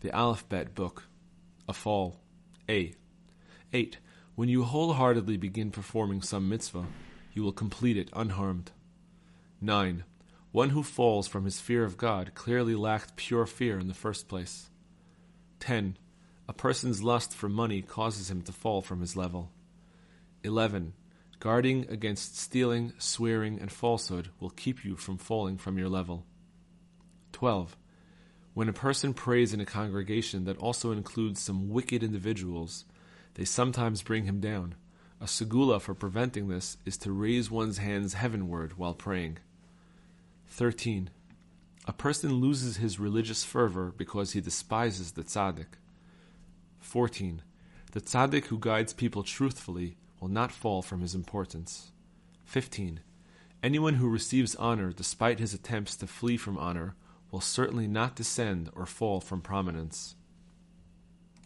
The Aleph-Bet Book. A fall. A. 8. When you wholeheartedly begin performing some mitzvah, you will complete it unharmed. 9. One who falls from his fear of God clearly lacked pure fear in the first place. 10. A person's lust for money causes him to fall from his level. 11. Guarding against stealing, swearing, and falsehood will keep you from falling from your level. 12. When a person prays in a congregation that also includes some wicked individuals, they sometimes bring him down. A segula for preventing this is to raise one's hands heavenward while praying. 13. A person loses his religious fervor because he despises the tzaddik. 14. The tzaddik who guides people truthfully will not fall from his importance. 15. Anyone who receives honor despite his attempts to flee from honor will certainly not descend or fall from prominence.